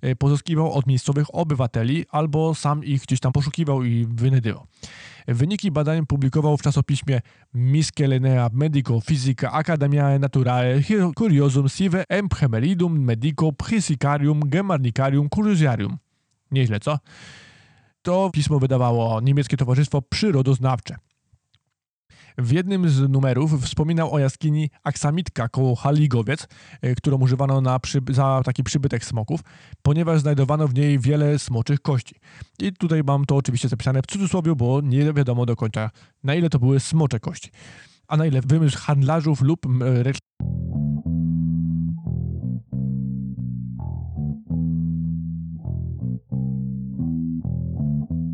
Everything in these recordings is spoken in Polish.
e, pozyskiwał od miejscowych obywateli albo sam ich gdzieś tam poszukiwał i wynajdywał. Wyniki badań publikował w czasopiśmie Miscellanea Medico Physica Academiae Naturae Curiosum Sive Emphemeridum Medico Psychicarium Germanicarium Curiosarium. Nieźle, co? To pismo wydawało niemieckie Towarzystwo Przyrodoznawcze. W jednym z numerów wspominał o jaskini Aksamitka koło Haligowiec, e, którą używano na za taki przybytek smoków, ponieważ znajdowano w niej wiele smoczych kości. I tutaj mam to oczywiście zapisane w cudzysłowie, bo nie wiadomo do końca, na ile to były smocze kości, a na ile wymysł handlarzów lub reklam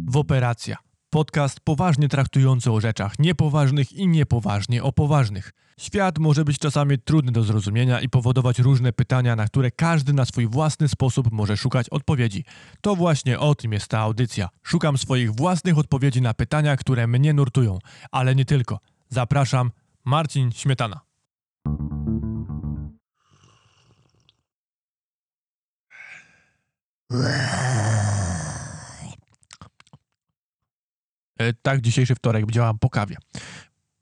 w operacja. Podcast poważnie traktujący o rzeczach niepoważnych i niepoważnie o poważnych. Świat może być czasami trudny do zrozumienia i powodować różne pytania, na które każdy na swój własny sposób może szukać odpowiedzi. To właśnie o tym jest ta audycja. Szukam swoich własnych odpowiedzi na pytania, które mnie nurtują, ale nie tylko. Zapraszam, Marcin Śmietana. Tak, dzisiejszy wtorek działam po kawie.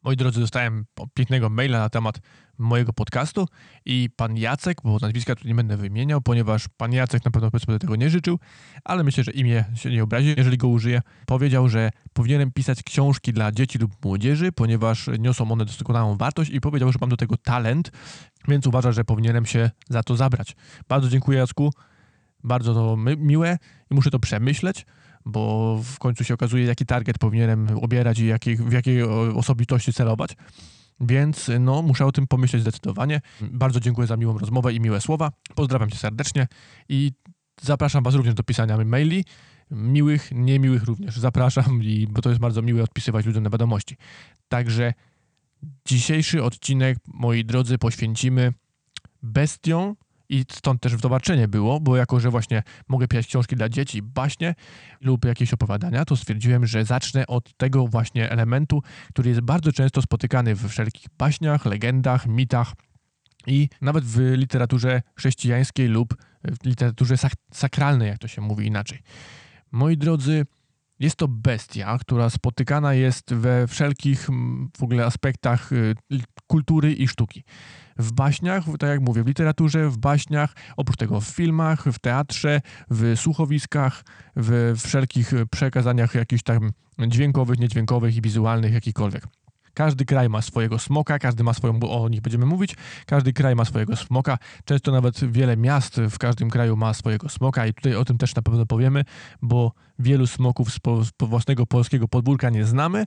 Moi drodzy, dostałem pięknego maila na temat mojego podcastu i pan Jacek, bo nazwiska tu nie będę wymieniał, ponieważ pan Jacek na pewno sobie tego nie życzył, ale myślę, że imię się nie obrazi, jeżeli go użyję. Powiedział, że powinienem pisać książki dla dzieci lub młodzieży, ponieważ niosą one doskonałą wartość i powiedział, że mam do tego talent, więc uważa, że powinienem się za to zabrać. Bardzo dziękuję Jacku, bardzo to miłe i muszę to przemyśleć bo w końcu się okazuje, jaki target powinienem obierać i jakiej, w jakiej osobitości celować. Więc no, muszę o tym pomyśleć zdecydowanie. Bardzo dziękuję za miłą rozmowę i miłe słowa. Pozdrawiam cię serdecznie i zapraszam was również do pisania maili. Miłych, niemiłych również zapraszam, i, bo to jest bardzo miłe odpisywać ludziom na wiadomości. Także dzisiejszy odcinek, moi drodzy, poświęcimy bestią, i stąd też zobaczenie było, bo jako, że właśnie mogę pisać książki dla dzieci, baśnie lub jakieś opowiadania, to stwierdziłem, że zacznę od tego właśnie elementu, który jest bardzo często spotykany w wszelkich baśniach, legendach, mitach i nawet w literaturze chrześcijańskiej lub w literaturze sak sakralnej, jak to się mówi inaczej. Moi drodzy, jest to bestia, która spotykana jest we wszelkich w ogóle aspektach y, kultury i sztuki w baśniach, tak jak mówię, w literaturze, w baśniach, oprócz tego w filmach, w teatrze, w słuchowiskach, w wszelkich przekazaniach jakichś tam dźwiękowych, niedźwiękowych i wizualnych, jakichkolwiek. Każdy kraj ma swojego smoka, każdy ma swoją, o nich będziemy mówić, każdy kraj ma swojego smoka. Często nawet wiele miast w każdym kraju ma swojego smoka i tutaj o tym też na pewno powiemy, bo wielu smoków z, po, z własnego polskiego podwórka nie znamy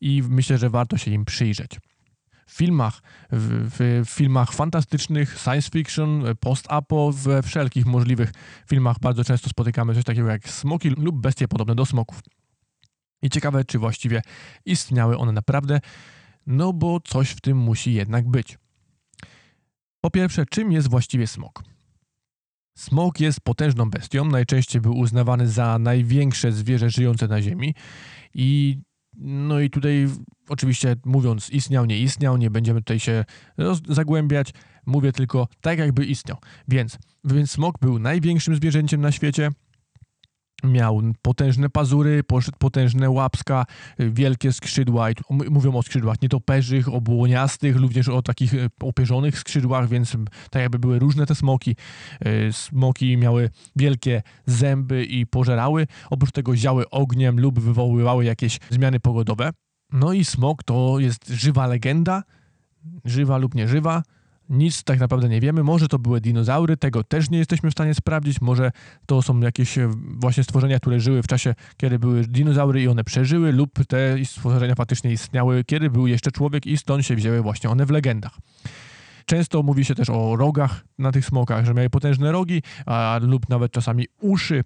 i myślę, że warto się im przyjrzeć filmach, w, w filmach fantastycznych, science fiction, post-apo, we wszelkich możliwych filmach bardzo często spotykamy coś takiego jak smoki lub bestie podobne do smoków. I ciekawe, czy właściwie istniały one naprawdę, no bo coś w tym musi jednak być. Po pierwsze, czym jest właściwie smok? Smok jest potężną bestią, najczęściej był uznawany za największe zwierzę żyjące na Ziemi i no i tutaj oczywiście mówiąc istniał, nie istniał, nie będziemy tutaj się zagłębiać, mówię tylko tak jakby istniał. Więc, więc smok był największym zwierzęciem na świecie, Miał potężne pazury, potężne łapska, wielkie skrzydła. Mówią o skrzydłach nietoperzych, obłoniastych, również o takich e, opierzonych skrzydłach, więc tak jakby były różne te smoki. E, smoki miały wielkie zęby i pożerały. Oprócz tego ziały ogniem lub wywoływały jakieś zmiany pogodowe. No i smok to jest żywa legenda, żywa lub nieżywa nic tak naprawdę nie wiemy. Może to były dinozaury, tego też nie jesteśmy w stanie sprawdzić. Może to są jakieś e, właśnie stworzenia, które żyły w czasie, kiedy były dinozaury i one przeżyły, lub te stworzenia faktycznie istniały, kiedy był jeszcze człowiek i stąd się wzięły właśnie one w legendach. Często mówi się też o rogach na tych smokach, że miały potężne rogi, a, lub nawet czasami uszy,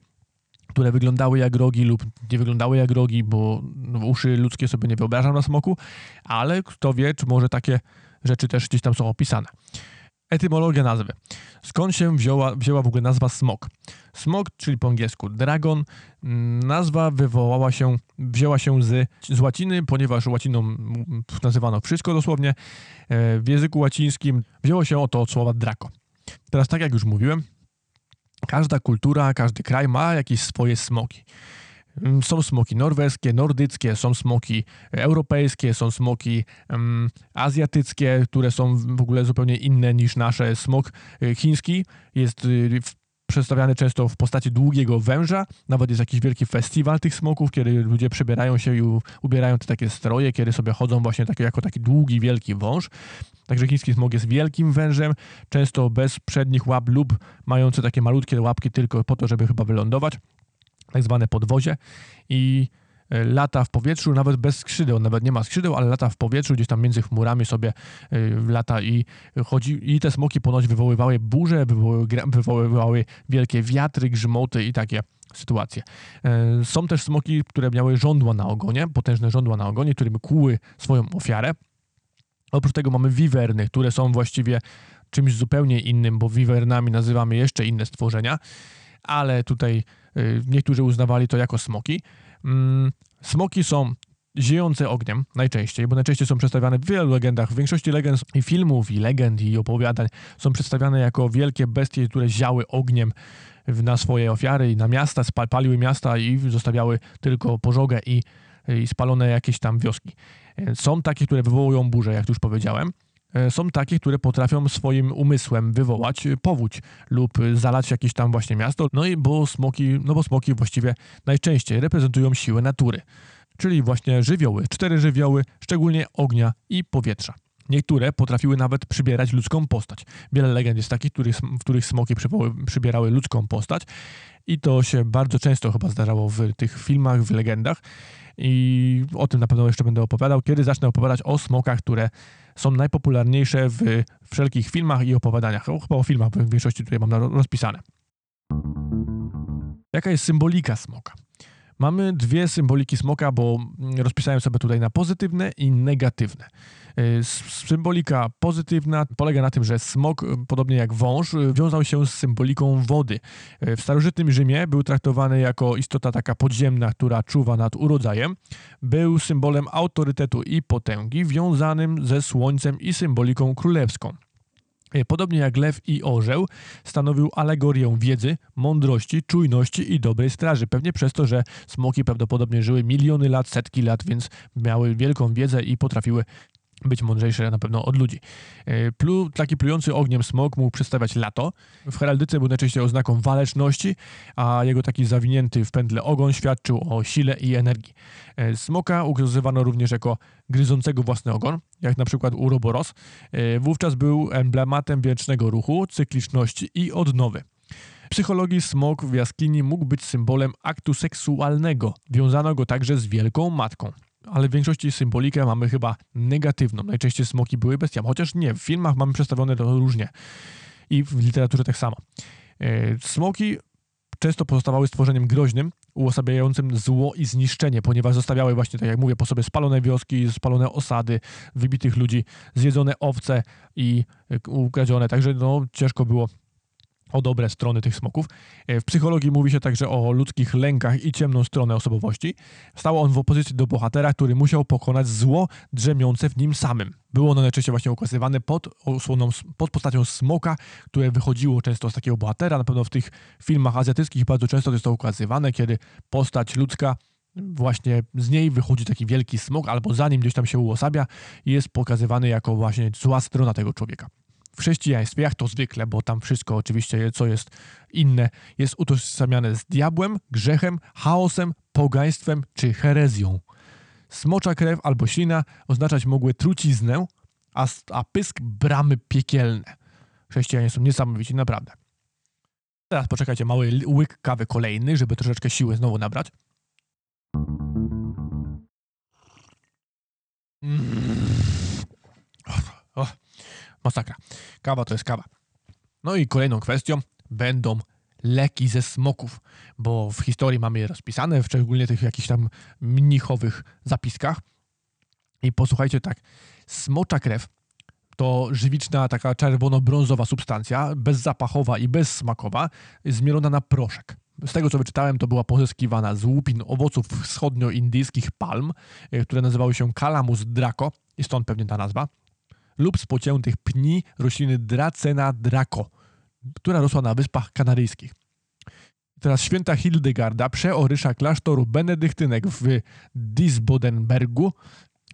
które wyglądały jak rogi lub nie wyglądały jak rogi, bo no, uszy ludzkie sobie nie wyobrażam na smoku, ale kto wie, czy może takie rzeczy też gdzieś tam są opisane. Etymologia nazwy. Skąd się wzięła, wzięła w ogóle nazwa smok? Smok, czyli po angielsku dragon, nazwa wywołała się, wzięła się z, z łaciny, ponieważ łaciną nazywano wszystko dosłownie. E, w języku łacińskim wzięło się oto od słowa draco. Teraz tak jak już mówiłem, Każda kultura, każdy kraj ma jakieś swoje smoki. Mm, Są smoki norweskie, nordyckie, są smoki europejskie, są smoki um, azjatyckie, które są w ogóle zupełnie inne niż nasze. Smok y, chiński jest y, przedstawiany często w postaci długiego węża. Nawet jest jakiś wielki festiwal tych smoków, kiedy ludzie przebierają się i ubierają te takie stroje, kiedy sobie chodzą właśnie takie, jako taki długi, wielki wąż. Także chiński smok jest wielkim wężem, często bez przednich łap lub mający takie malutkie łapki tylko po to, żeby chyba wylądować tak zwane podwozie i e, lata w powietrzu, nawet bez skrzydeł, nawet nie ma skrzydeł, ale lata w powietrzu, gdzieś tam między chmurami sobie e, lata i chodzi, i te smoki ponoć wywoływały burze, wywoływały, wielkie wiatry, grzmoty i takie sytuacje. E, Są też smoki, które miały żądła na ogonie, potężne żądła na ogonie, którymi kłuły swoją ofiarę. Oprócz tego mamy wiwerny, które są właściwie czymś zupełnie innym, bo wiwernami nazywamy jeszcze inne stworzenia, ale tutaj niektórzy uznawali to jako smoki. Mm, Smoki są ziejące ogniem najczęściej, bo najczęściej są przedstawiane w wielu legendach. W większości legend i filmów, i legend, i opowiadań są przedstawiane jako wielkie bestie, które ziały ogniem na swoje ofiary i na miasta, spa- paliły miasta i zostawiały tylko pożogę i, i spalone jakieś tam wioski. E, Są takie, które wywołują burzę, jak już powiedziałem. E, Są takie, które potrafią swoim umysłem wywołać e, powódź lub zalać jakieś tam właśnie miasto. No i bo smoki, no bo smoki właściwie najczęściej reprezentują siłę natury, czyli właśnie żywioły, cztery żywioły, szczególnie ognia i powietrza. Niektóre potrafiły nawet przybierać ludzką postać. Wiele legend jest takich, w których smoki przybierały ludzką postać i to się bardzo często chyba zdarzało w tych filmach, w legendach i o tym na pewno jeszcze będę opowiadał, kiedy zacznę opowiadać o smokach, które są najpopularniejsze w wszelkich filmach i opowiadaniach. Chyba o filmach w większości tutaj mam rozpisane. Jaka jest symbolika smoka? Mamy dwie symboliki smoka, bo mm, rozpisałem sobie tutaj na pozytywne i negatywne. Y, Symbolika pozytywna polega na tym, że smok, y, podobnie jak wąż, y, wiązał się z symboliką wody. W starożytnym Rzymie był traktowany jako istota taka podziemna, która czuwa nad urodzajem. Był symbolem autorytetu i potęgi, wiązanym ze słońcem i symboliką królewską. Podobnie jak lew i orzeł, stanowił alegorię wiedzy, mądrości, czujności i dobrej straży. Pewnie przez to, że smoki prawdopodobnie żyły miliony lat, setki lat, więc miały wielką wiedzę i potrafiły być mądrzejsze na pewno od ludzi. E, Plu, taki plujący ogniem smok mógł przedstawiać lato. W heraldyce był najczęściej oznaką waleczności, a jego taki zawinięty w pętle ogon świadczył o sile i energii. E, Smoka ukazywano również jako gryzącego własny ogon, jak na przykład Uroboros. E, Wówczas był emblematem wiecznego ruchu, cykliczności i odnowy. Psychologii smok w jaskini mógł być symbolem aktu seksualnego. Wiązano go także z wielką matką. Ale w większości symbolikę mamy chyba negatywną. Najczęściej smoki były bestiami, chociaż nie, w filmach mamy przedstawione to różnie. I w literaturze tak samo. E, Smoki często pozostawały stworzeniem groźnym, uosabiającym zło i zniszczenie, ponieważ zostawiały właśnie, tak jak mówię, po sobie spalone wioski, spalone osady, wybitych ludzi, zjedzone owce i e, ukradzione. Także no, ciężko było o dobre strony tych smoków. E, W psychologii mówi się także o ludzkich lękach i ciemną stronę osobowości. Stał on w opozycji do bohatera, który musiał pokonać zło drzemiące w nim samym. Było ono najczęściej właśnie ukazywane pod osłoną, pod postacią smoka, które wychodziło często z takiego bohatera. Na pewno w tych filmach azjatyckich bardzo często jest to ukazywane, kiedy postać ludzka właśnie z niej wychodzi taki wielki smok, albo za nim gdzieś tam się uosabia i jest pokazywany jako właśnie zła strona tego człowieka. W chrześcijaństwie, jak to zwykle, bo tam wszystko oczywiście, co jest inne, jest utożsamiane z diabłem, grzechem, chaosem, pogaństwem czy herezją. Smocza krew albo ślina oznaczać mogły truciznę, a, a pysk bramy piekielne. Chrześcijanie są niesamowici, naprawdę. Teraz poczekajcie, mały łyk kawy kolejny, żeby troszeczkę siły znowu nabrać. Mm. Masakra. Kawa to jest kawa. No i kolejną kwestią będą leki ze smoków, bo w historii mamy je rozpisane, w szczególnie tych jakichś tam mnichowych zapiskach. I posłuchajcie tak, smocza krew to żywiczna, taka czerwono-brązowa substancja, bezzapachowa i bezsmakowa, zmielona na proszek. Z tego, co wyczytałem, to była pozyskiwana z łupin owoców wschodnioindyjskich palm, e, które nazywały się Calamus draco, i stąd pewnie ta nazwa, lub z pociętych pni rośliny Dracena draco, która rosła na Wyspach Kanaryjskich. Teraz święta Hildegarda, przeorysza klasztoru benedyktynek w Disbodenbergu,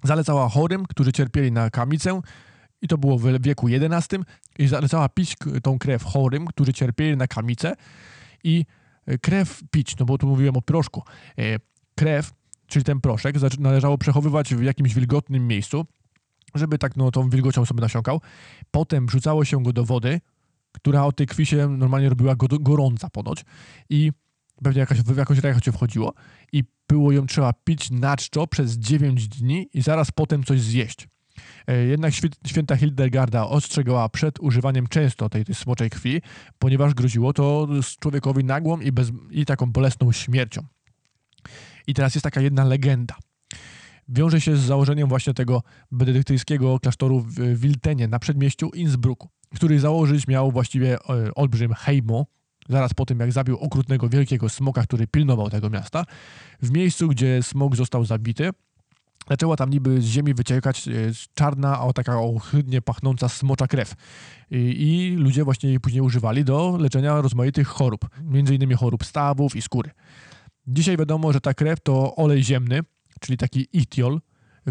zalecała chorym, którzy cierpieli na kamicę, i to było w wieku XI, i zalecała pić tą krew chorym, którzy cierpieli na kamicę i e, krew pić, no bo tu mówiłem o proszku. E, krew, czyli ten proszek, należało przechowywać w jakimś wilgotnym miejscu, żeby tak no, tą wilgocią sobie nasiąkał. Potem wrzucało się go do wody, która od tej krwi się normalnie robiła gorąca ponoć i pewnie jakaś, w jakąś się wchodziło i było ją trzeba pić na czczo przez 9 dni i zaraz potem coś zjeść. E, jednak święta Hildegarda ostrzegała przed używaniem często tej, tej smoczej krwi, ponieważ groziło to człowiekowi nagłą i, bez, i taką bolesną śmiercią. I teraz jest taka jedna legenda. Wiąże się z założeniem właśnie tego benedyktyńskiego klasztoru w Wiltenie na przedmieściu Innsbrucku, który założyć miał właściwie e, olbrzym Heimo, zaraz po tym jak zabił okrutnego wielkiego smoka, który pilnował tego miasta. W miejscu, gdzie smok został zabity, zaczęła tam niby z ziemi wyciekać e, czarna, a taka ohydnie pachnąca smocza krew. I, I, ludzie właśnie jej później używali do leczenia rozmaitych chorób, między innymi chorób stawów i skóry. Dzisiaj wiadomo, że ta krew to olej ziemny, czyli taki itiol,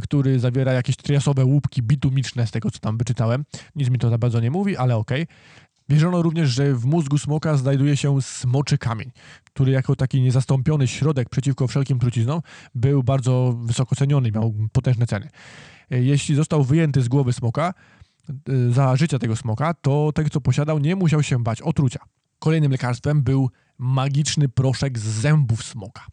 który zawiera jakieś triasowe łupki bitumiczne, z tego co tam wyczytałem. Nic mi to za bardzo nie mówi, ale okej. Okay. Wierzono również, że w mózgu smoka znajduje się smoczy kamień, który jako taki niezastąpiony środek przeciwko wszelkim truciznom był bardzo wysoko ceniony, miał potężne ceny. Jeśli został wyjęty z głowy smoka, y, za życia tego smoka, to ten, co posiadał, nie musiał się bać otrucia. Kolejnym lekarstwem był magiczny proszek z zębów smoka.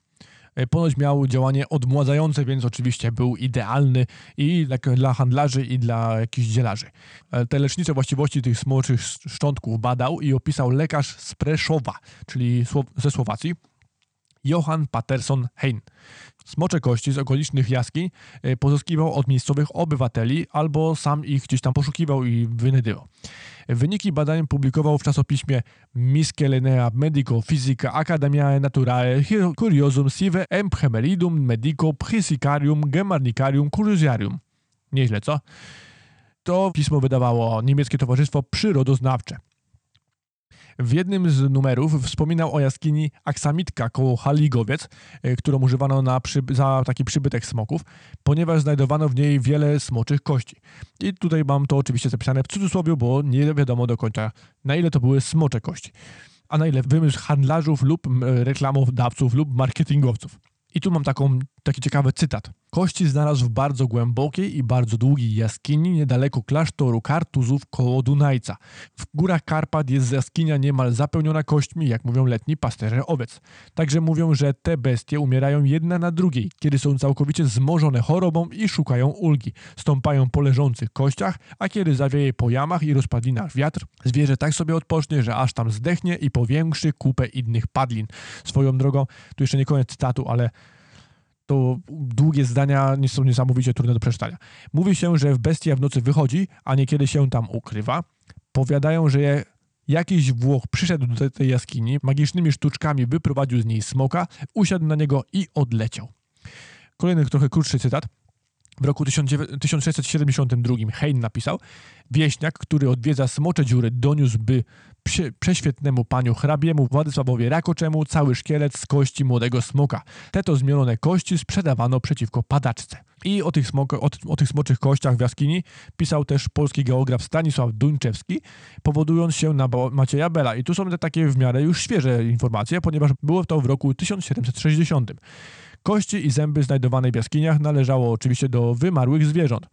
E, ponoć miał działanie odmładzające, więc oczywiście był idealny i dla handlarzy, i dla jakichś dzielarzy. E, te lecznicze właściwości tych smoczych szczątków badał i opisał lekarz z Preszowa, czyli ze Słowacji, Johann Patterson Hein. Smocze kości z okolicznych jaskiń e, pozyskiwał od miejscowych obywateli albo sam ich gdzieś tam poszukiwał i wynadywał. Wyniki badań publikował w czasopiśmie Miscellanea Medico Physica Academiae Naturae Curiosum Sive Emphemeridum Medico Psychicarium Germanicarium Curiosiarium. Nieźle, co? To pismo wydawało niemieckie Towarzystwo Przyrodoznawcze. W jednym z numerów wspominał o jaskini Aksamitka koło Haligowiec, e, którą używano na za taki przybytek smoków, ponieważ znajdowano w niej wiele smoczych kości. I tutaj mam to oczywiście zapisane w cudzysłowie, bo nie wiadomo do końca, na ile to były smocze kości, a na ile wymysł handlarzów lub reklamodawców lub marketingowców. I tu mam taką, taki ciekawy cytat. Kości znalazł w bardzo głębokiej i bardzo długiej jaskini niedaleko klasztoru Kartuzów koło Dunajca. W górach Karpat jest jaskinia niemal zapełniona kośćmi, jak mówią letni pasterze owiec. Także mówią, że te bestie umierają jedna na drugiej, kiedy są całkowicie zmożone chorobą i szukają ulgi. Stąpają po leżących kościach, a kiedy zawieje po jamach i rozpadlinach wiatr, zwierzę tak sobie odpocznie, że aż tam zdechnie i powiększy kupę innych padlin. Swoją drogą, tu jeszcze nie koniec cytatu, ale to długie zdania nie są niesamowicie trudne do przeczytania. Mówi się, że bestia w nocy wychodzi, a niekiedy się tam ukrywa. Powiadają, że jakiś Włoch przyszedł do tej jaskini, magicznymi sztuczkami wyprowadził z niej smoka, usiadł na niego i odleciał. Kolejny trochę krótszy cytat. W roku 1672 Hein napisał, wieśniak, który odwiedza smocze dziury, doniósłby prze, prześwietnemu paniu hrabiemu Władysławowi Rakoczemu cały szkielet z kości młodego smoka. Te to zmielone kości sprzedawano przeciwko padaczce. I o tych, o, o tych smoczych kościach w jaskini pisał też polski geograf Stanisław Duńczewski, powodując się na Macieja Bela. I tu są te takie w miarę już świeże informacje, ponieważ było to w roku 1760. Kości i zęby znajdowane w jaskiniach należało oczywiście do wymarłych zwierząt.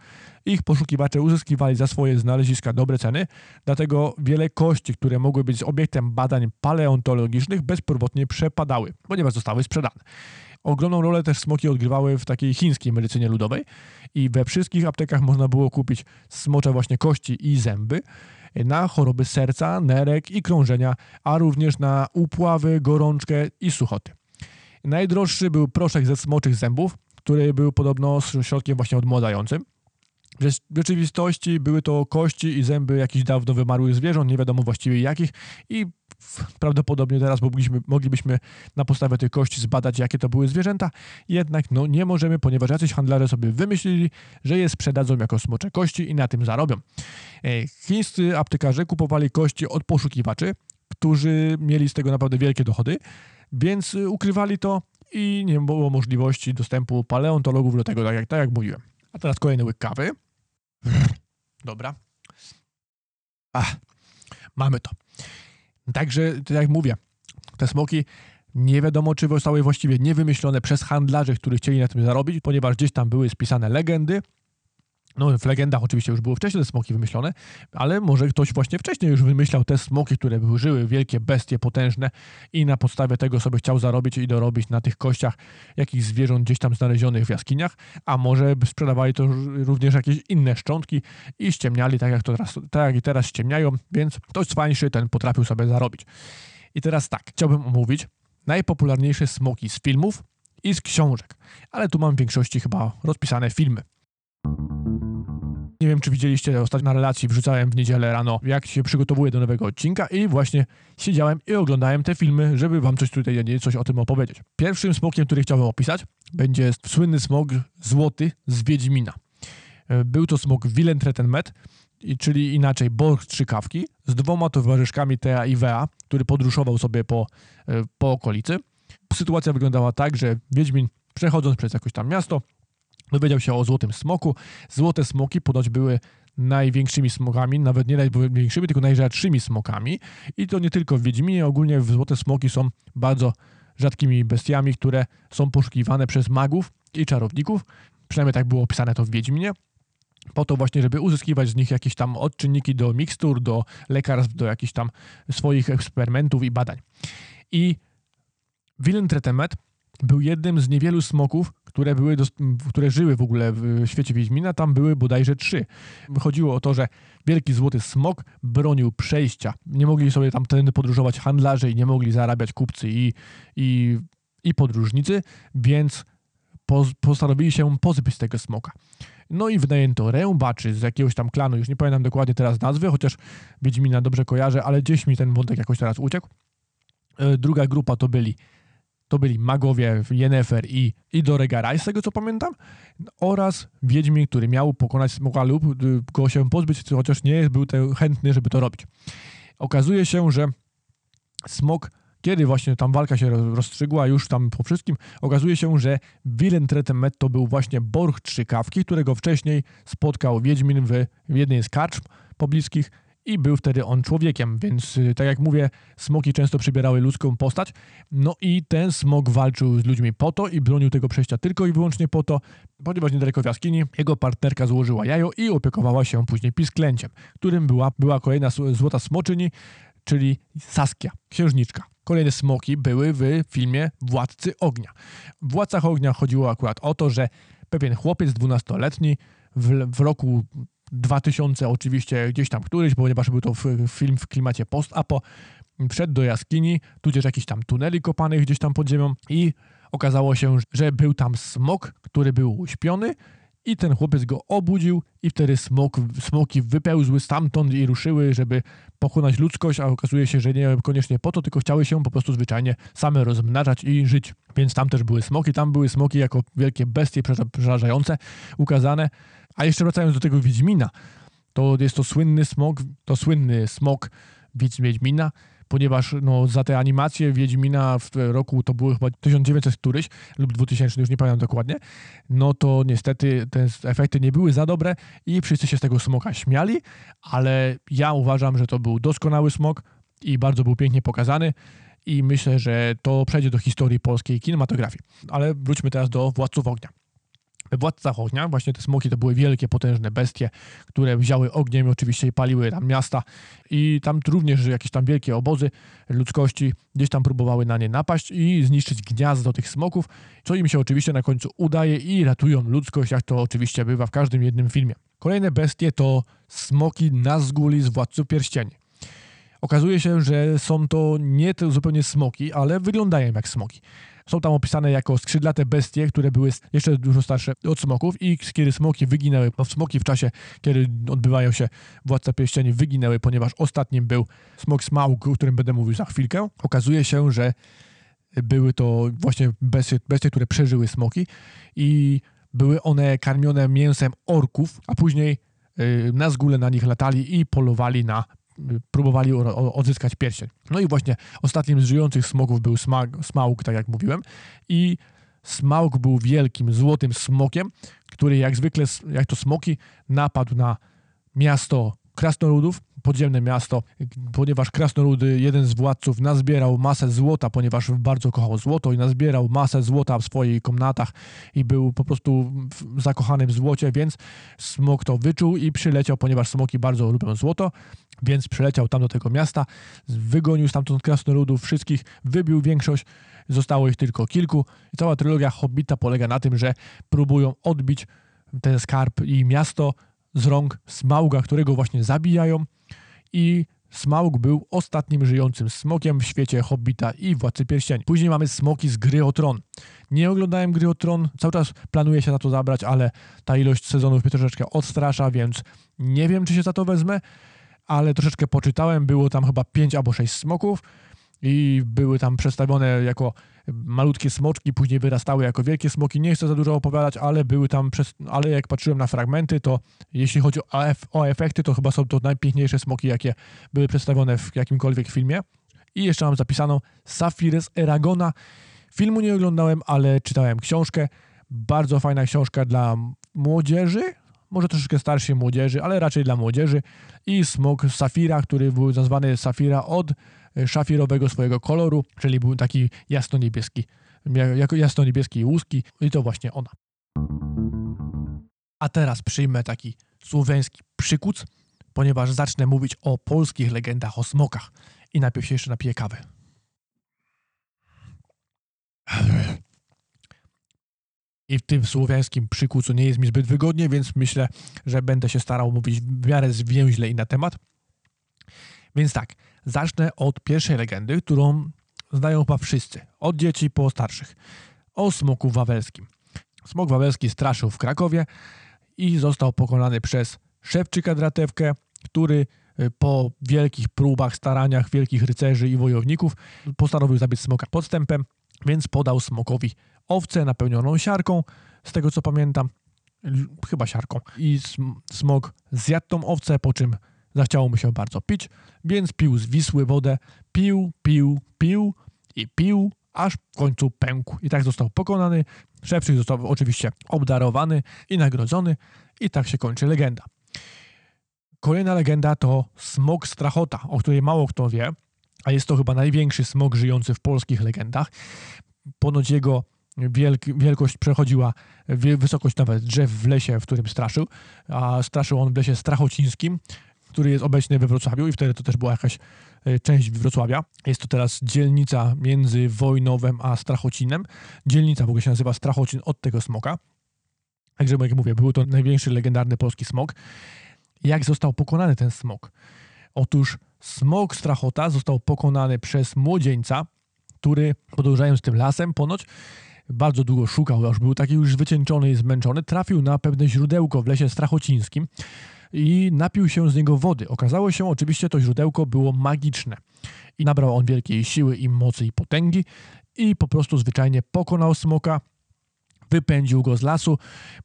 Ich poszukiwacze uzyskiwali za swoje znaleziska dobre ceny, dlatego wiele kości, które mogły być obiektem badań paleontologicznych, bezpowrotnie przepadały, ponieważ zostały sprzedane. Ogromną rolę też smoki odgrywały w takiej chińskiej medycynie ludowej i we wszystkich aptekach można było kupić smocze właśnie kości i zęby na choroby serca, nerek i krążenia, a również na upławy, gorączkę i suchoty. Najdroższy był proszek ze smoczych zębów, który był podobno środkiem właśnie odmładzającym. W rzeczywistości były to kości i zęby jakichś dawno wymarłych zwierząt, nie wiadomo właściwie jakich i prawdopodobnie teraz moglibyśmy, moglibyśmy na podstawie tych kości zbadać, jakie to były zwierzęta, jednak no, nie możemy, ponieważ jacyś handlarze sobie wymyślili, że je sprzedadzą jako smocze kości i na tym zarobią. E, chińscy aptekarze kupowali kości od poszukiwaczy, którzy mieli z tego naprawdę wielkie dochody, więc ukrywali to i nie było możliwości dostępu paleontologów do tego, tak jak, tak jak mówiłem. A teraz kolejny łyk kawy. Dobra. Ach, mamy to. Także, tak jak mówię, te smoki nie wiadomo, czy zostały właściwie niewymyślone przez handlarzy, którzy chcieli na tym zarobić, ponieważ gdzieś tam były spisane legendy, no, w legendach oczywiście już były wcześniej te smoki wymyślone, ale może ktoś właśnie wcześniej już wymyślał te smoki, które żyły, wielkie bestie, potężne i na podstawie tego sobie chciał zarobić i dorobić na tych kościach jakichś zwierząt gdzieś tam znalezionych w jaskiniach, a może sprzedawali to również jakieś inne szczątki i ściemniali tak jak, to teraz, tak jak i teraz ściemniają, więc ktoś cwańszy ten potrafił sobie zarobić. I teraz tak, chciałbym omówić najpopularniejsze smoki z filmów i z książek, ale tu mam w większości chyba rozpisane filmy. Nie wiem, czy widzieliście ostatnio na relacji, wrzucałem w niedzielę rano, jak się przygotowuję do nowego odcinka i właśnie siedziałem i oglądałem te filmy, żeby wam coś tutaj, coś o tym opowiedzieć. Pierwszym smokiem, który chciałbym opisać, będzie słynny smok złoty z Wiedźmina. E, był to smok Willentretenmet, czyli inaczej Borg Trzykawki, z dwoma towarzyszkami Tea i Wea, który podróżował sobie po, e, po okolicy. Sytuacja wyglądała tak, że Wiedźmin przechodząc przez jakieś tam miasto, dowiedział się o złotym smoku. Złote smoki ponoć były największymi smokami, nawet nie największymi, tylko najrzadszymi smokami. I to nie tylko w Wiedźminie, ogólnie złote smoki są bardzo rzadkimi bestiami, które są poszukiwane przez magów i czarowników. Przynajmniej tak było opisane to w Wiedźminie. Po to właśnie, żeby uzyskiwać z nich jakieś tam odczynniki do mikstur, do lekarstw, do jakichś tam swoich eksperymentów i badań. I Willem Tretemet był jednym z niewielu smoków, które, były które żyły w ogóle w świecie Wiedźmina. Tam były bodajże trzy. Chodziło o to, że wielki złoty smok bronił przejścia. Nie mogli sobie tam tędy podróżować handlarze i nie mogli zarabiać kupcy i, i, i podróżnicy, więc postanowili się pozbyć tego smoka. No i wynajęto rębaczy z jakiegoś tam klanu, już nie pamiętam dokładnie teraz nazwy, chociaż Wiedźmina dobrze kojarzę, ale gdzieś mi ten wątek jakoś teraz uciekł. E, druga grupa to byli to byli magowie Yennefer i, i Doregaraj, z tego co pamiętam, oraz Wiedźmin, który miał pokonać smoka lub y, go się pozbyć, chociaż nie był chętny, żeby to robić. Okazuje się, że smok, kiedy właśnie tam walka się rozstrzygła, już tam po wszystkim, okazuje się, że Willem Tretemet to był właśnie Borch Trzykawki, którego wcześniej spotkał Wiedźmin w jednej z karczm pobliskich i był wtedy on człowiekiem, więc y, tak jak mówię, smoki często przybierały ludzką postać, no i ten smok walczył z ludźmi po to i bronił tego przejścia tylko i wyłącznie po to, ponieważ niedaleko w jaskini jego partnerka złożyła jajo i opiekowała się później pisklęciem, którym była, była kolejna złota smoczyni, czyli Saskia, księżniczka. Kolejne smoki były w filmie Władcy Ognia. W Władcach Ognia chodziło akurat o to, że pewien chłopiec dwunastoletni w, w roku 2000 oczywiście gdzieś tam któryś, ponieważ był to film w klimacie post-apo, wszedł do jaskini, tudzież jakichś tam tuneli kopanych gdzieś tam pod ziemią i okazało się, że był tam smok, który był uśpiony i ten chłopiec go obudził i wtedy smok, smoki wypełzły stamtąd i ruszyły, żeby pokonać ludzkość, a okazuje się, że nie koniecznie po to, tylko chciały się po prostu zwyczajnie same rozmnażać i żyć. Więc tam też były smoki, tam były smoki jako wielkie bestie przerażające ukazane. A jeszcze wracając do tego Wiedźmina, to jest to słynny smok, to słynny smok Wiedźmina, ponieważ no, za te animacje Wiedźmina w roku to było chyba 1900 któryś lub 2000, już nie pamiętam dokładnie, no to niestety te efekty nie były za dobre i wszyscy się z tego smoka śmiali, ale ja uważam, że to był doskonały smok i bardzo był pięknie pokazany i myślę, że to przejdzie do historii polskiej kinematografii. Ale wróćmy teraz do Władców Ognia. We Władcach Ognia właśnie te smoki to były wielkie, potężne bestie, które wzięły ogniem i oczywiście paliły tam miasta i tam również jakieś tam wielkie obozy ludzkości gdzieś tam próbowały na nie napaść i zniszczyć gniazdo tych smoków, co im się oczywiście na końcu udaje i ratują ludzkość, jak to oczywiście bywa w każdym jednym filmie. Kolejne bestie to smoki Nazguli z Władców Pierścieni. Okazuje się, że są to nie to zupełnie smoki, ale wyglądają jak smoki. Są tam opisane jako skrzydlate bestie, które były jeszcze dużo starsze od smoków i kiedy smoki wyginęły, bo smoki w czasie, kiedy odbywają się Władca Pierścieni wyginęły, ponieważ ostatnim był smok Smaug, o którym będę mówił za chwilkę. Okazuje się, że były to właśnie bestie, bestie które przeżyły smoki i były one karmione mięsem orków, a później y, na zgóle na nich latali i polowali na próbowali odzyskać pierścień. No i właśnie ostatnim z żyjących smogów był smaug, tak jak mówiłem, i smaug był wielkim, złotym smokiem, który jak zwykle, jak to smoki, napadł na miasto krasnoludów, podziemne miasto, ponieważ krasnoludy, jeden z władców, nazbierał masę złota, ponieważ bardzo kochał złoto i nazbierał masę złota w swoich komnatach i był po prostu zakochany w złocie, więc smok to wyczuł i przyleciał, ponieważ smoki bardzo lubią złoto, więc przyleciał tam do tego miasta, wygonił stamtąd krasnoludów wszystkich, wybił większość, zostało ich tylko kilku. I cała trylogia Hobbita polega na tym, że próbują odbić ten skarb i miasto z rąk Smauga, którego właśnie zabijają i Smaug był ostatnim żyjącym smokiem w świecie Hobbita i Władcy Pierścieni. Później mamy smoki z Gry o Tron. Nie oglądałem Gry o Tron, cały czas planuję się na to zabrać, ale ta ilość sezonów mnie troszeczkę odstrasza, więc nie wiem, czy się za to wezmę, ale troszeczkę poczytałem, było tam chyba 5 albo 6 smoków i były tam przedstawione jako malutkie smoczki, później wyrastały jako wielkie smoki. Nie chcę za dużo opowiadać, ale były tam, przez, ale jak patrzyłem na fragmenty, to jeśli chodzi o, ef o efekty, to chyba są to najpiękniejsze smoki, jakie były przedstawione w jakimkolwiek filmie. I jeszcze mam zapisaną Safir z Eragona. Filmu nie oglądałem, ale czytałem książkę. Bardzo fajna książka dla młodzieży, może troszeczkę starszej młodzieży, ale raczej dla młodzieży. I smok Safira, który był nazwany Safira od E, szafirowego swojego koloru, czyli był taki jasno-niebieski, jako jasno-niebieski łuski i to właśnie ona. A teraz przyjmę taki słoweński przykuc, ponieważ zacznę mówić o polskich legendach o smokach. I najpierw się jeszcze napiję kawy. I w tym słowiańskim przykucu nie jest mi zbyt wygodnie, więc myślę, że będę się starał mówić w miarę zwięźle i na temat. Więc tak, zacznę od pierwszej legendy, którą znają chyba wszyscy, od dzieci po starszych, o smoku wawelskim. Smok wawelski straszył w Krakowie i został pokonany przez Szewczyka Dratewkę, który y, po wielkich próbach, staraniach wielkich rycerzy i wojowników postanowił zabić smoka podstępem, więc podał smokowi owcę napełnioną siarką, z tego co pamiętam, chyba siarką. I smok zjadł tą owcę, po czym Zachciało mu się bardzo pić, więc pił z Wisły wodę, pił, pił, pił i pił, aż w końcu pękł. I tak został pokonany. Szewczyk został oczywiście obdarowany i nagrodzony. I tak się kończy legenda. Kolejna legenda to smok strachota, o której mało kto wie, a jest to chyba największy smok żyjący w polskich legendach. Ponoć jego wielkość przechodziła wysokość nawet drzew w lesie, w którym straszył, a straszył on w lesie strachocińskim, który jest obecny we Wrocławiu i wtedy to też była jakaś e, część Wrocławia. Jest to teraz dzielnica między Wojnowem a Strachocinem. Dzielnica w ogóle się nazywa Strachocin od tego smoka. Także, jak mówię, był to największy legendarny polski smok. Jak został pokonany ten smok? Otóż smok Strachota został pokonany przez młodzieńca, który podążając tym lasem ponoć bardzo długo szukał, aż był taki już wycieńczony i zmęczony, trafił na pewne źródełko w lesie strachocińskim, i napił się z niego wody. Okazało się oczywiście, to źródełko było magiczne i nabrał on wielkiej siły i mocy i potęgi i po prostu zwyczajnie pokonał smoka, wypędził go z lasu,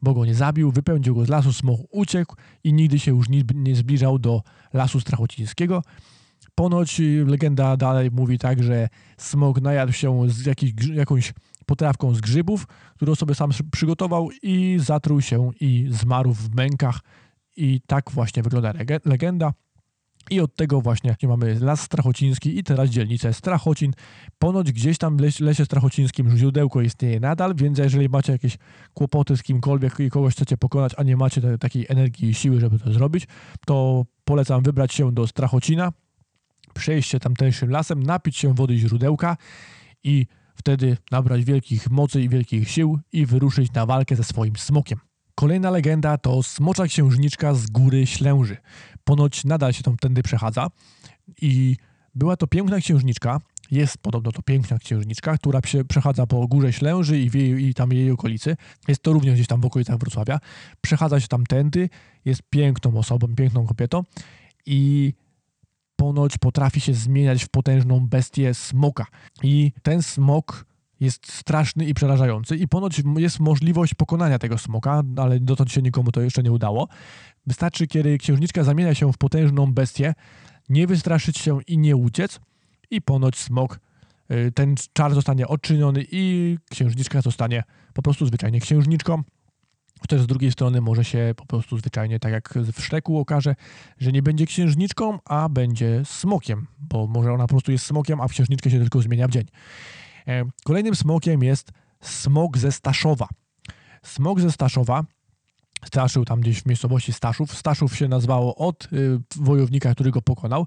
bo go nie zabił, wypędził go z lasu, smok uciekł i nigdy się już nie zbliżał do lasu strachocińskiego. Ponoć legenda dalej mówi tak, że smok najadł się z jakiś, jakąś potrawką z grzybów, którą sobie sam przygotował i zatruł się i zmarł w mękach i tak właśnie wygląda legenda. I od tego właśnie mamy Las Strachociński i teraz dzielnicę Strachocin. Ponoć gdzieś tam w lesie strachocińskim źródełko istnieje nadal, więc jeżeli macie jakieś kłopoty z kimkolwiek i kogoś chcecie pokonać, a nie macie takiej energii i siły, żeby to zrobić, to polecam wybrać się do Strachocina, przejść się tamtejszym lasem, napić się wody źródełka i wtedy nabrać wielkich mocy i wielkich sił i wyruszyć na walkę ze swoim smokiem. Kolejna legenda to smocza księżniczka z góry Ślęży. Ponoć nadal się tam tędy przechadza i była to piękna księżniczka, jest podobno to piękna księżniczka, która się przechadza po górze Ślęży i, jej, i tam jej okolicy. Jest to również gdzieś tam w okolicach Wrocławia. Przechadza się tam tędy, jest piękną osobą, piękną kobietą i ponoć potrafi się zmieniać w potężną bestię smoka. I ten smok jest straszny i przerażający i ponoć jest możliwość pokonania tego smoka, ale dotąd się nikomu to jeszcze nie udało. Wystarczy, kiedy księżniczka zamienia się w potężną bestię, nie wystraszyć się i nie uciec i ponoć smok, y, ten czar zostanie odczyniony i księżniczka zostanie po prostu zwyczajnie księżniczką. Chociaż z drugiej strony może się po prostu zwyczajnie, tak jak w Szreku okaże, że nie będzie księżniczką, a będzie smokiem, bo może ona po prostu jest smokiem, a księżniczkę się tylko zmienia w dzień. E, kolejnym smokiem jest smok ze Staszowa. Smok ze Staszowa straszył tam gdzieś w miejscowości Staszów. Staszów się nazwało od y, wojownika, który go pokonał.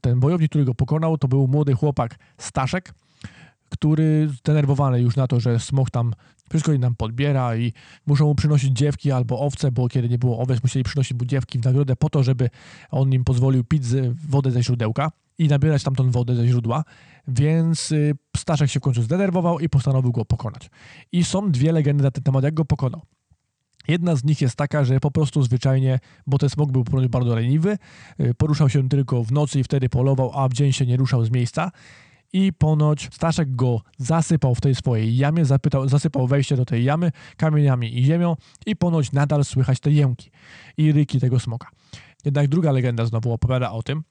Ten wojownik, który go pokonał, to był młody chłopak Staszek, który zdenerwowany już na to, że smok tam wszystko im podbiera i muszą mu przynosić dziewki albo owce, bo kiedy nie było owiec, musieli przynosić mu dziewki w nagrodę po to, żeby on im pozwolił pić wodę ze źródełka i nabierać tamtą wodę ze źródła, więc y, Staszek się w końcu zdenerwował i postanowił go pokonać. I są dwie legendy na ten temat, jak go pokonał. Jedna z nich jest taka, że po prostu zwyczajnie, bo ten smok był bardzo leniwy, y, poruszał się tylko w nocy i wtedy polował, a w dzień się nie ruszał z miejsca. I ponoć Staszek go zasypał w tej swojej jamie, zapytał, zasypał wejście do tej jamy kamieniami i ziemią i ponoć nadal słychać te jęki i ryki tego smoka. Jednak druga legenda znowu opowiada o tym,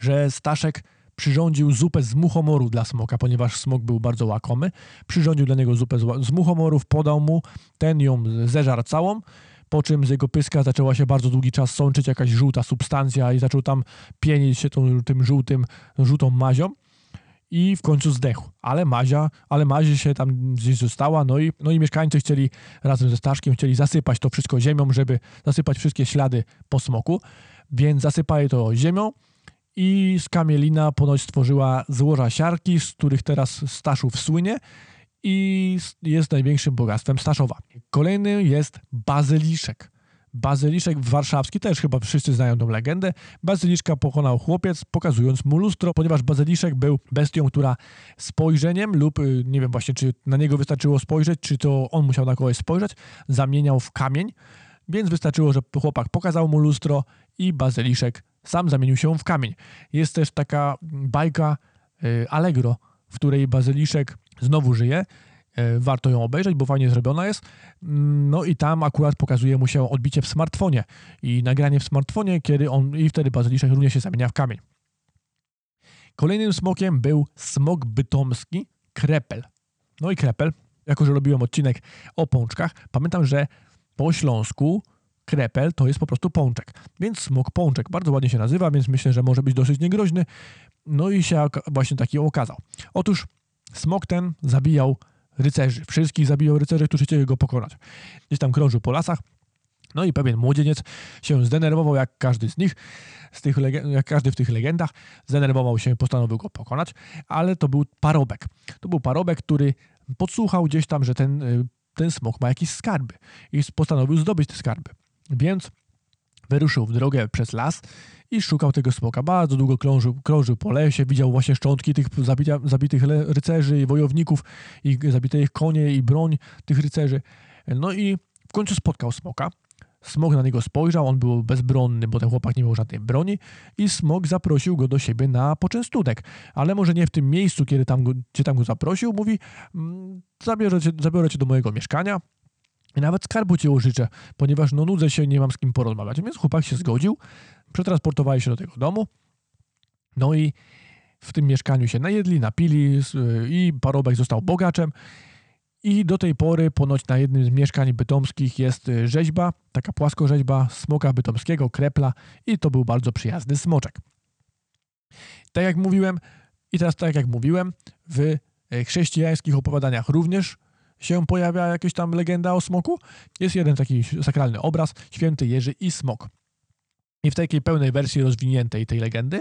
że Staszek przyrządził zupę z muchomoru dla smoka, ponieważ smok był bardzo łakomy. Przyrządził dla niego zupę z muchomorów, podał mu, ten ją zeżarł całą, po czym z jego pyska zaczęła się bardzo długi czas sączyć jakaś żółta substancja i zaczął tam pienić się tą, tym żółtym, żółtą mazią i w końcu zdechł. Ale Mazia, ale Mazie się tam gdzieś została, no i, no i mieszkańcy chcieli razem ze Staszkiem chcieli zasypać to wszystko ziemią, żeby zasypać wszystkie ślady po smoku, więc zasypali to ziemią, i z kamielina ponoć stworzyła złoża siarki, z których teraz Staszów słynie i jest największym bogactwem Staszowa. Kolejny jest bazyliszek. Bazyliszek warszawski, też chyba wszyscy znają tą legendę. Bazyliszka pokonał chłopiec, pokazując mu lustro, ponieważ bazyliszek był bestią, która spojrzeniem lub, y, nie wiem właśnie, czy na niego wystarczyło spojrzeć, czy to on musiał na kogoś spojrzeć, zamieniał w kamień, więc wystarczyło, że chłopak pokazał mu lustro i bazyliszek sam zamienił się w kamień. Jest też taka bajka y, Allegro, w której bazyliszek znowu żyje. Y, warto ją obejrzeć, bo fajnie zrobiona jest. Mm, no i tam akurat pokazuje mu się odbicie w smartfonie i nagranie w smartfonie, kiedy on i wtedy bazyliszek również się zamienia w kamień. Kolejnym smokiem był smok bytomski, krepel. No i krepel, jako że robiłem odcinek o pączkach, pamiętam, że po śląsku krepel to jest po prostu pączek. Więc smok pączek bardzo ładnie się nazywa, więc myślę, że może być dosyć niegroźny. No i się właśnie taki okazał. Otóż smok ten zabijał rycerzy. Wszystkich zabijał rycerzy, którzy chcieli go pokonać. Gdzieś tam krążył po lasach. No i pewien młodzieniec się zdenerwował, jak każdy z nich, z tych jak każdy w tych legendach, zdenerwował się, postanowił go pokonać, ale to był parobek. To był parobek, który podsłuchał gdzieś tam, że ten, y, ten smok ma jakieś skarby i postanowił zdobyć te skarby. Więc wyruszył w drogę przez las i szukał tego smoka. Bardzo długo krążył, krążył po lesie, widział właśnie szczątki tych zabitych rycerzy i wojowników, i zabite ich konie i broń tych rycerzy. No i w końcu spotkał smoka. Smok na niego spojrzał, on był bezbronny, bo ten chłopak nie miał żadnej broni i smok zaprosił go do siebie na poczęstunek. Ale może nie w tym miejscu, kiedy tam go, gdzie tam go zaprosił, mówi, mm, zabiorę cię, zabiorę cię do mojego mieszkania, i nawet skarbu ci użyczę, ponieważ no nudzę się, nie mam z kim porozmawiać. Więc chłopak się zgodził, przetransportowali się do tego domu, no i w tym mieszkaniu się najedli, napili i parobek został bogaczem. I do tej pory ponoć na jednym z mieszkań bytomskich jest y, rzeźba, taka płaskorzeźba smoka bytomskiego, krepla i to był bardzo przyjazny smoczek. Tak jak mówiłem i teraz tak jak mówiłem, w y, chrześcijańskich opowiadaniach również się pojawia jakaś tam legenda o smoku. Jest jeden taki sakralny obraz, święty Jerzy i smok. I w takiej pełnej wersji rozwiniętej tej legendy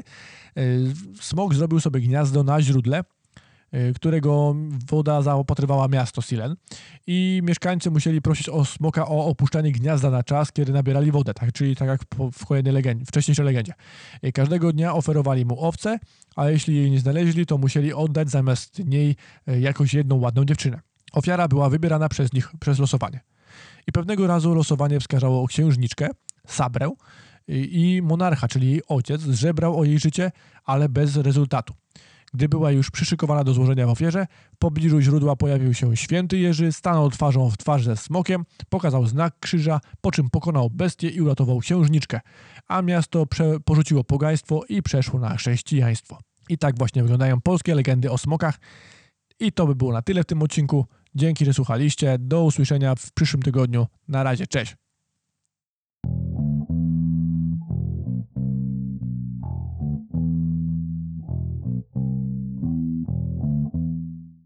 y, smok zrobił sobie gniazdo na źródle, y, którego woda zaopatrywała miasto Silen i mieszkańcy musieli prosić o smoka o opuszczanie gniazda na czas, kiedy nabierali wodę, tak? czyli tak jak w kolejnej legendzie, wcześniejszej legendzie. Każdego dnia oferowali mu owce, a jeśli jej nie znaleźli, to musieli oddać zamiast niej y, jakąś jedną ładną dziewczynę. Ofiara była wybierana przez nich przez losowanie. I pewnego razu losowanie wskazało księżniczkę, Sabrę i monarcha, czyli jej ojciec, żebrał o jej życie, ale bez rezultatu. Gdy była już przyszykowana do złożenia w ofierze, w pobliżu źródła pojawił się święty Jerzy, stanął twarzą w twarz ze smokiem, pokazał znak krzyża, po czym pokonał bestię i uratował księżniczkę, a miasto porzuciło pogaństwo i przeszło na chrześcijaństwo. I tak właśnie wyglądają polskie legendy o smokach. I to by było na tyle w tym odcinku. Dzięki, że słuchaliście. Do usłyszenia w przyszłym tygodniu. Na razie, cześć.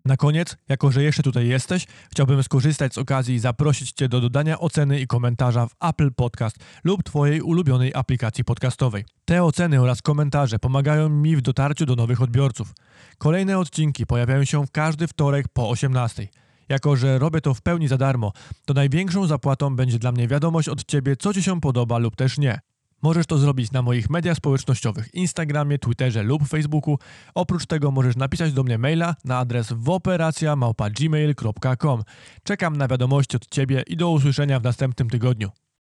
Na koniec, jako że jeszcze tutaj jesteś, chciałbym skorzystać z okazji i zaprosić Cię do dodania oceny i komentarza w Apple Podcast lub Twojej ulubionej aplikacji podcastowej. Te oceny oraz komentarze pomagają mi w dotarciu do nowych odbiorców. Kolejne odcinki pojawiają się w każdy wtorek po 18. Jako, że robię to w pełni za darmo, to największą zapłatą będzie dla mnie wiadomość od Ciebie, co Ci się podoba lub też nie. Możesz to zrobić na moich mediach społecznościowych, Instagramie, Twitterze lub Facebooku. Oprócz tego możesz napisać do mnie maila na adres wooperacja.gmail.com. Czekam na wiadomości od Ciebie i do usłyszenia w następnym tygodniu.